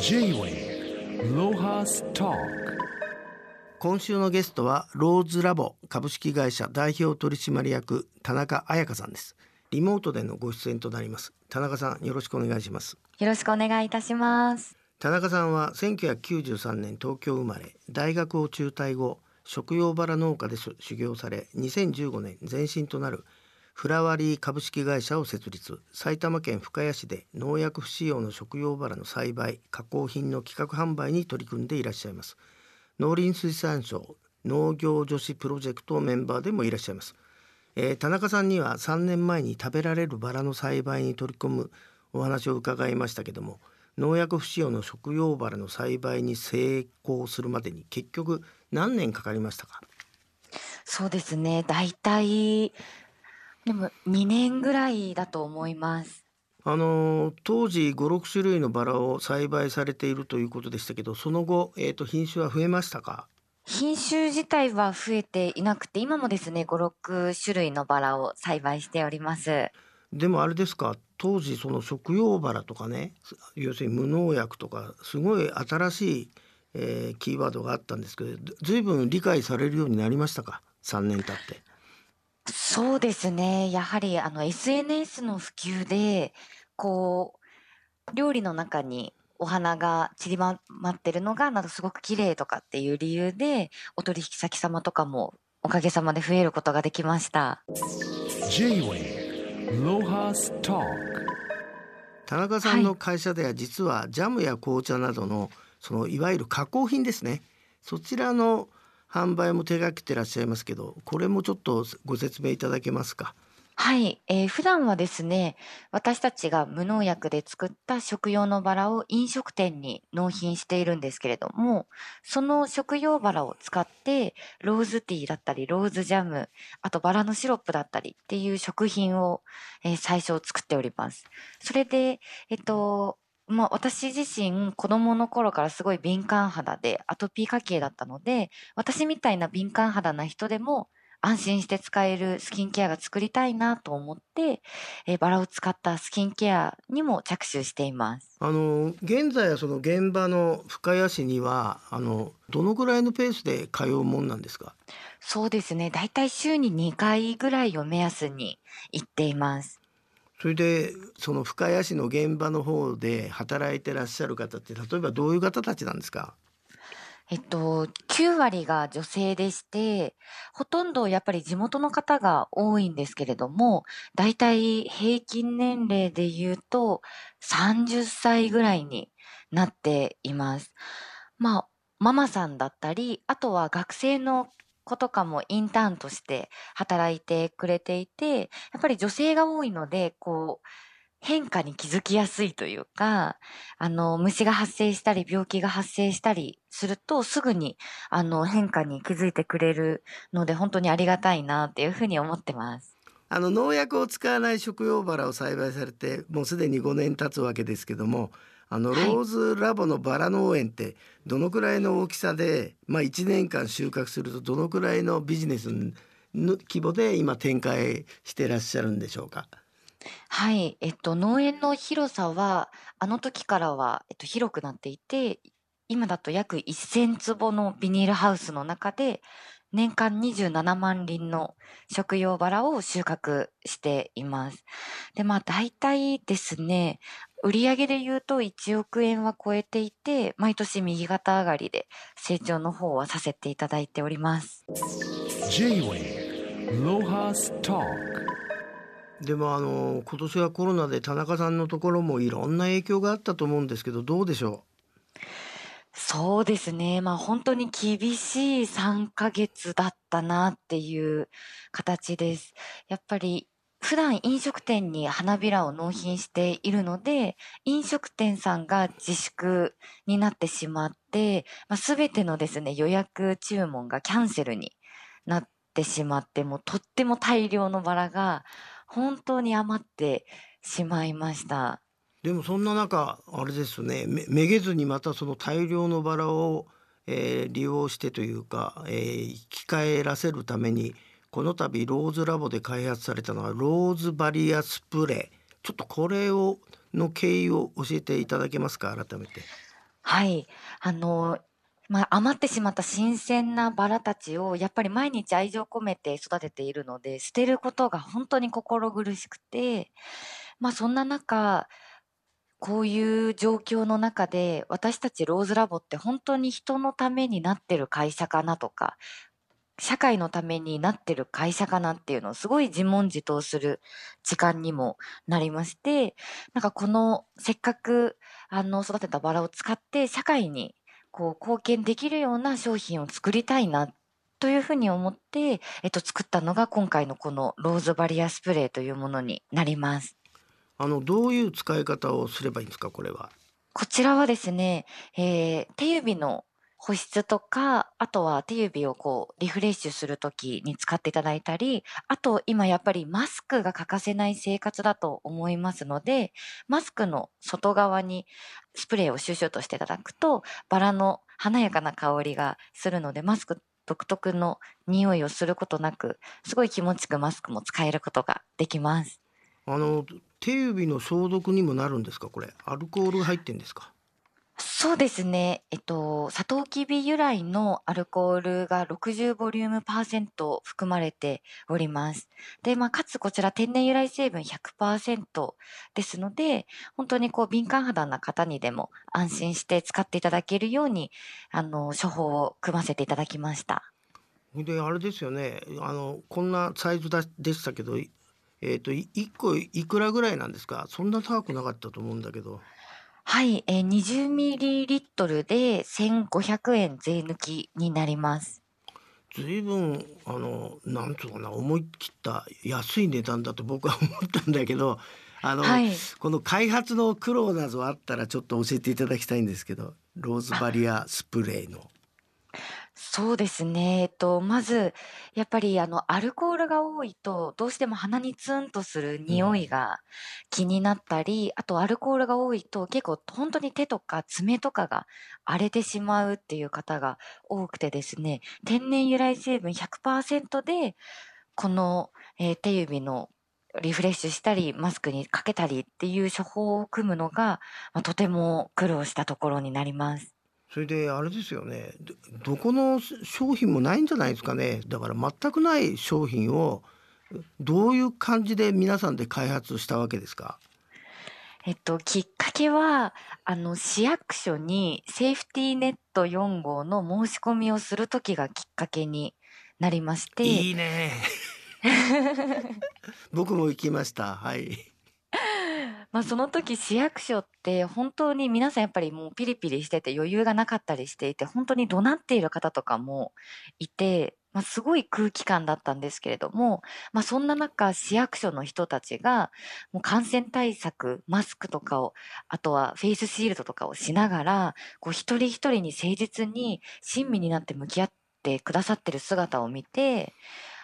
J-Way ロハスタ今週のゲストはローズラボ株式会社代表取締役田中彩香さんです。リモートでのご出演となります。田中さんよろしくお願いします。よろしくお願いいたします。田中さんは1993年東京生まれ大学を中退後食用バラ農家で修行され2015年前身となるフラワリー株式会社を設立。埼玉県深谷市で農薬不使用の食用バラの栽培加工品の企画販売に取り組んでいらっしゃいます。農林水産省農業女子プロジェクトメンバーでもいらっしゃいます、えー田中さんには3年前に食べられるバラの栽培に取り組むお話を伺いましたけども農薬不使用の食用バラの栽培に成功するまでに結局何年かかりましたか？そうですね。だいたいでも2年ぐらいだと思います。あの当時56種類のバラを栽培されているということでしたけどその後、えー、と品種は増えましたか？品種自体は増えていなくて今もですね56種類のバラを栽培しております。でもあれですか？当時その食用バラとかね要するに無農薬とかすごい新しい、えーキーワードがあったんですけどずずいぶん理解されるようになりましたか？3年経って。そうですね。やはりあの SNS の普及でこう料理の中にお花が散りばまってるのがなんかすごく綺麗とかっていう理由でお取引先様とかもおかげさまで増えることができました。J-Way ロハスタ田中さんの会社では実はジャムや紅茶などのそのいわゆる加工品ですね。そちらの販売も手掛けてらっしゃいますけどこれもちょっとご説明いただけますか？はい、えー普段はですね、私たちが無農薬で作った食用のバラを飲食店に納品しているんですけれども、その食用バラを使って、ローズティーだったり、ローズジャム、あとバラのシロップだったりっていう食品を、えー最初作っております。それで、えっと、まあ、私自身子供の頃からすごい敏感肌でアトピー家系だったので、私みたいな敏感肌な人でも安心して使えるスキンケアが作りたいなと思って、えーバラを使ったスキンケアにも着手しています。あの現在はその現場の深谷市にはあのどのぐらいのペースで通うもんなんですか？そうですね。だいたい週に2回ぐらいを目安に行っています。それでその深谷市の現場の方で働いてらっしゃる方って例えばどういう方たちなんですか？えっと、9割が女性でして、ほとんどやっぱり地元の方が多いんですけれども、だいたい平均年齢で言うと30歳ぐらいになっています。まあ、ママさんだったり、あとは学生の子とかもインターンとして働いてくれていて、やっぱり女性が多いので、こう、変化に気づきやすいというか、あの、虫が発生したり、病気が発生したりすると、すぐに、あの、変化に気づいてくれるので、本当にありがたいなっていうふうに思ってます。あの農薬を使わない食用バラを栽培されてもうすでに5年経つわけですけどもあのロはいーズラボのバラ農園ってどのくらいの大きさで、まあ、1年間収穫するとどのくらいのビジネスの規模で今展開してらっしゃるんでしょうか？はい。えっと、農園の広さは、あの時からは、えっと、広くなっていて、今だと約1000坪のビニールハウスの中で、年間27万輪の食用バラを収穫しています。で、まあ、大体ですね、売上で言うと1億円は超えていて、毎年右肩上がりで成長の方はさせていただいております。でもあの今年はコロナで田中さんのところもいろんな影響があったと思うんですけどどうでしょそうですね。まあ本当に厳しい3ヶ月だったなっていう形です。やっぱり普段飲食店に花びらを納品しているので、飲食店さんが自粛になってしまって、まあ、全てのですね、予約注文がキャンセルになってしまって、もうとっても大量のバラが本当に余ってしまいました。でもそんな中あれですねめめげずにまたその大量のバラを、えー利用してというか、えー生き返らせるためにこの度ローズラボで開発されたのはローズバリアスプレーちょっとこれをの経緯を教えていただけますか改めて。はい。あの、まあ、余ってしまった新鮮なバラたちをやっぱり毎日愛情込めて育てているので、捨てることが本当に心苦しくて、ま、そんな中、こういう状況の中で、私たちローズラボって本当に人のためになってる会社かなとか、社会のためになってる会社かなっていうのをすごい自問自答する時間にもなりまして、なんかこのせっかくあの育てたバラを使って社会にこう貢献できるような商品を作りたいなというふうに思って、えっと作ったのが今回のこのローズバリアスプレーというものになります。あのどういう使い方をすればいいんですかこれは？こちらはですね、えー手指の保湿とか、あとは手指をこうリフレッシュする時に使っていただいたり、あと今やっぱりマスクが欠かせない生活だと思いますので、マスクの外側にスプレーをシュシュとしていただくと、バラの華やかな香りがするので、マスク独特の匂いをすることなく、すごい気持ちよくマスクも使えることができます。あの手指の消毒にもなるんですかこれ。アルコール入ってんですか？そうですね。えっと、サトウキビ由来のアルコールが60ボリュームパーセント含まれております。で、まあ、かつこちら天然由来成分100%ですので、本当にこう敏感肌な方にでも安心して使っていただけるように、あの、処方を組ませていただきました。であれですよね。あのこんなサイズだでしたけど、えっ、とい一個いくらぐらいなんですか？そんな高くなかったと思うんだけど。はい、えー、20ミリリットルで1500円税抜きになります。ずいぶんあのなんつうかな思い切った安い値段だと僕は思ったんだけどあの、はい。この開発の苦労などあったらちょっと教えていただきたいんですけどローズバリアスプレーの。そうですね。えっと、まず、やっぱりあの、アルコールが多いと、どうしても鼻にツンとする匂いが気になったり、あとアルコールが多いと結構本当に手とか爪とかが荒れてしまうっていう方が多くてですね、天然由来成分100%で、この、えー手指のリフレッシュしたり、マスクにかけたりっていう処方を組むのが、まあ、とても苦労したところになります。それであれですよね。どどこの商品もないんじゃないですかね。だから全くない商品をどういう感じで皆さんで開発したわけですか？えっと、きっかけは、あの、市役所にセーフティーネット4号の申し込みをするときがきっかけになりまして、いいね。僕も行きました。はいまあその時市役所って本当に皆さんやっぱりもうピリピリしてて余裕がなかったりしていて、本当に怒鳴っている方とかもいて、まあすごい空気感だったんですけれども、まあそんな中市役所の人たちがもう感染対策、マスクとかを、あとはフェイスシールドとかをしながら、こう一人一人に誠実に親身になって向き合ってくださってる姿を見て、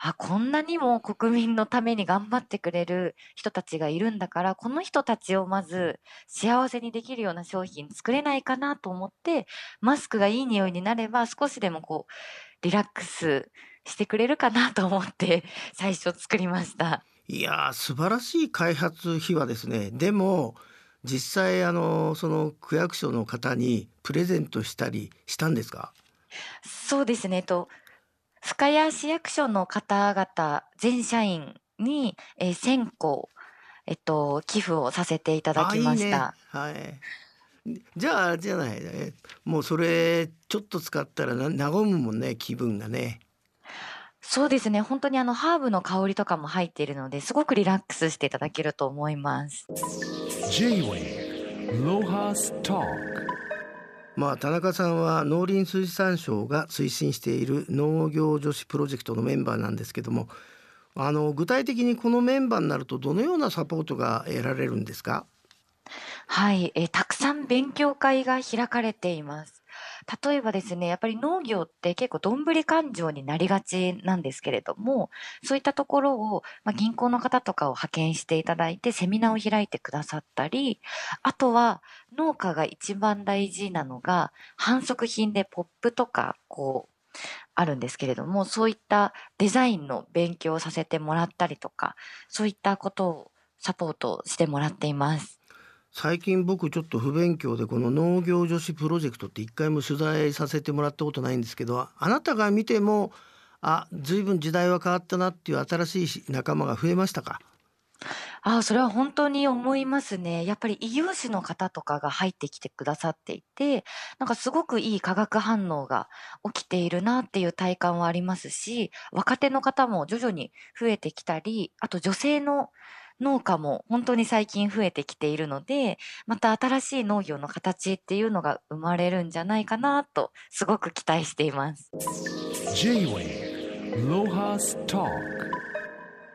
あ、こんなにも国民のために頑張ってくれる人たちがいるんだから、この人たちをまず幸せにできるような商品作れないかなと思って、マスクがいい匂いになれば少しでもこう、リラックスしてくれるかなと思って 最初作りました。いやー素晴らしい開発秘話ですね。でも実際あのその区役所の方にプレゼントしたりしたんですか？そうですね、と、深谷市役所の方々、全社員に、えー1000個、えっと、寄付をさせていただきました。あいいねはいじゃああれじゃないえもうそれちょっと使ったらな和むもんね気分がねそうですね。本当にあのハーブの香りとかも入っているので、すごくリラックスしていただけると思います。J-Wave Lohas Talk まあ田中さんは農林水産省が推進している農業女子プロジェクトのメンバーなんですけどもあの具体的にこのメンバーになるとどのようなサポートが得られるんですか？はい、えーたくさん勉強会が開かれています。例えばですね、やっぱり農業って結構どんぶり勘定になりがちなんですけれども、そういったところを、まあ、銀行の方とかを派遣していただいてセミナーを開いてくださったり、あとは農家が一番大事なのが反則品でポップとかこうあるんですけれども、そういったデザインの勉強をさせてもらったりとか、そういったことをサポートしてもらっています。最近僕ちょっと不勉強でこの農業女子プロジェクトって一回も取材させてもらったことないんですけどあなたが見てもあ随分時代は変わったなっていう新しい仲間が増えましたか？あ、それは本当に思いますね。やっぱり異業種の方とかが入ってきてくださっていて、なんかすごくいい化学反応が起きているなっていう体感はありますし、若手の方も徐々に増えてきたり、あと女性の農家も本当に最近増えてきているので、また新しい農業の形っていうのが生まれるんじゃないかなと、すごく期待しています。J-Wave Lohas Talk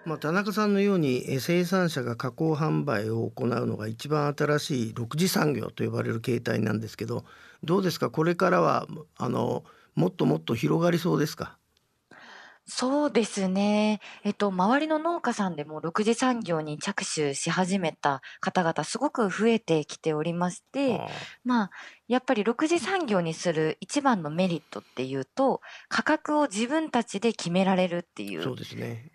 まあ、田中さんのようにえー生産者が加工販売を行うのが一番新しい6次産業と呼ばれる形態なんですけどどうですか？これからはあのもっともっと広がりそうですか？そうですね。えっと、周りの農家さんでも6次産業に着手し始めた方々すごく増えてきておりまして、あまあ、やっぱり6次産業にする一番のメリットっていうと、価格を自分たちで決められるっていーそうう。ですね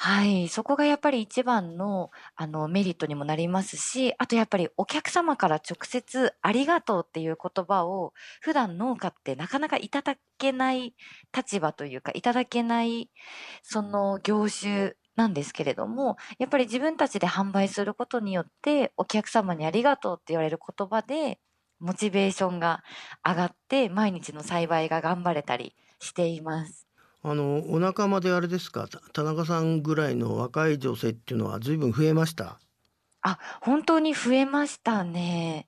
はい。そこがやっぱり一番の、あの、メリットにもなりますし、あとやっぱりお客様から直接ありがとうっていう言葉を、普段農家ってなかなかいただけない立場というか、いただけない、その業種なんですけれども、やっぱり自分たちで販売することによって、お客様にありがとうって言われる言葉で、モチベーションが上がって、毎日の栽培が頑張れたりしています。あのお仲間であれですか？田中さんぐらいの若い女性っていうのは随分増えました？あ、本当に増えましたね。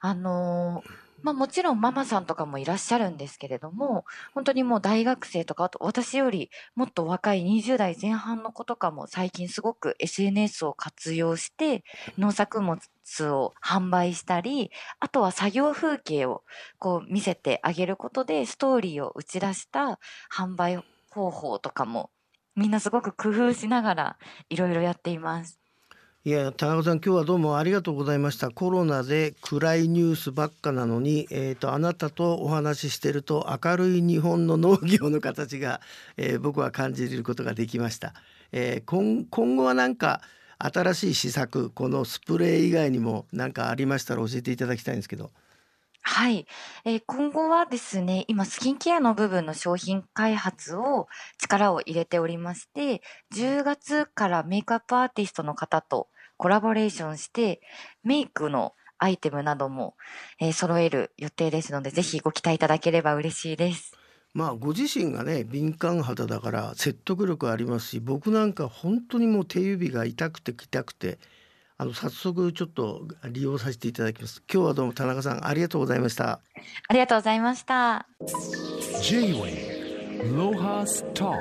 あのまあもちろんママさんとかもいらっしゃるんですけれども、本当にもう大学生とか、あと私よりもっと若い20代前半の子とかも最近すごく SNS を活用して農作物を販売したり、あとは作業風景をこう見せてあげることでストーリーを打ち出した販売方法とかもみんなすごく工夫しながらいろいろやっています。いや田中さん今日はどうもありがとうございました。コロナで暗いニュースばっかなのに、えー、とあなたとお話ししてると明るい日本の農業の形が、えー僕は感じることができました、えー今今後は何か新しい施策このスプレー以外にも何かありましたら教えていただきたいんですけど。はい、えー今後はですね、今スキンケアの部分の商品開発を力を入れておりまして、10月からメイクアップアーティストの方とコラボレーションして、メイクのアイテムなども、えー揃える予定ですので、ぜひご期待いただければ嬉しいです。まあご自身がね敏感肌だから説得力ありますし僕なんか本当にもう手指が痛くて痛くてあの早速ちょっと利用させていただきます。今日はどうも田中さんありがとうございました。ありがとうございました。J-Wave Lohas Talk